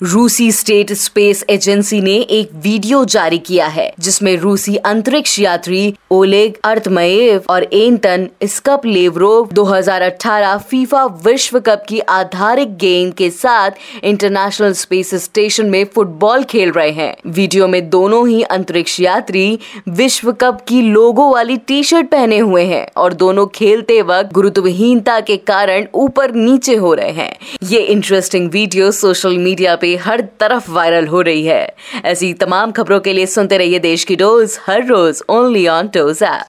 रूसी state space agency ने एक वीडियो जारी किया है, जिसमें रूसी अंतरिक्ष यात्री ओलेग अर्थमयेव और एंटन स्कप लेवरोव 2018 फीफा विश्व कप की आधारिक गेंद के साथ इंटरनेशनल स्पेस स्टेशन में फुटबॉल खेल रहे हैं। वीडियो में दोनों ही अंतरिक्ष यात्री विश्व कप की लोगो वाली टी शर्ट पहने हुए हैं और दोनों खेलते वक्त गुरुत्वहीनता के कारण ऊपर नीचे हो रहे हैं। ये इंटरेस्टिंग वीडियो सोशल मीडिया पे हर तरफ़ वायरल हो रही है। ऐसी तमाम खबरों के लिए सुनते रहिए देश की डोज, हर रोज ओनली ऑन टोज ऐप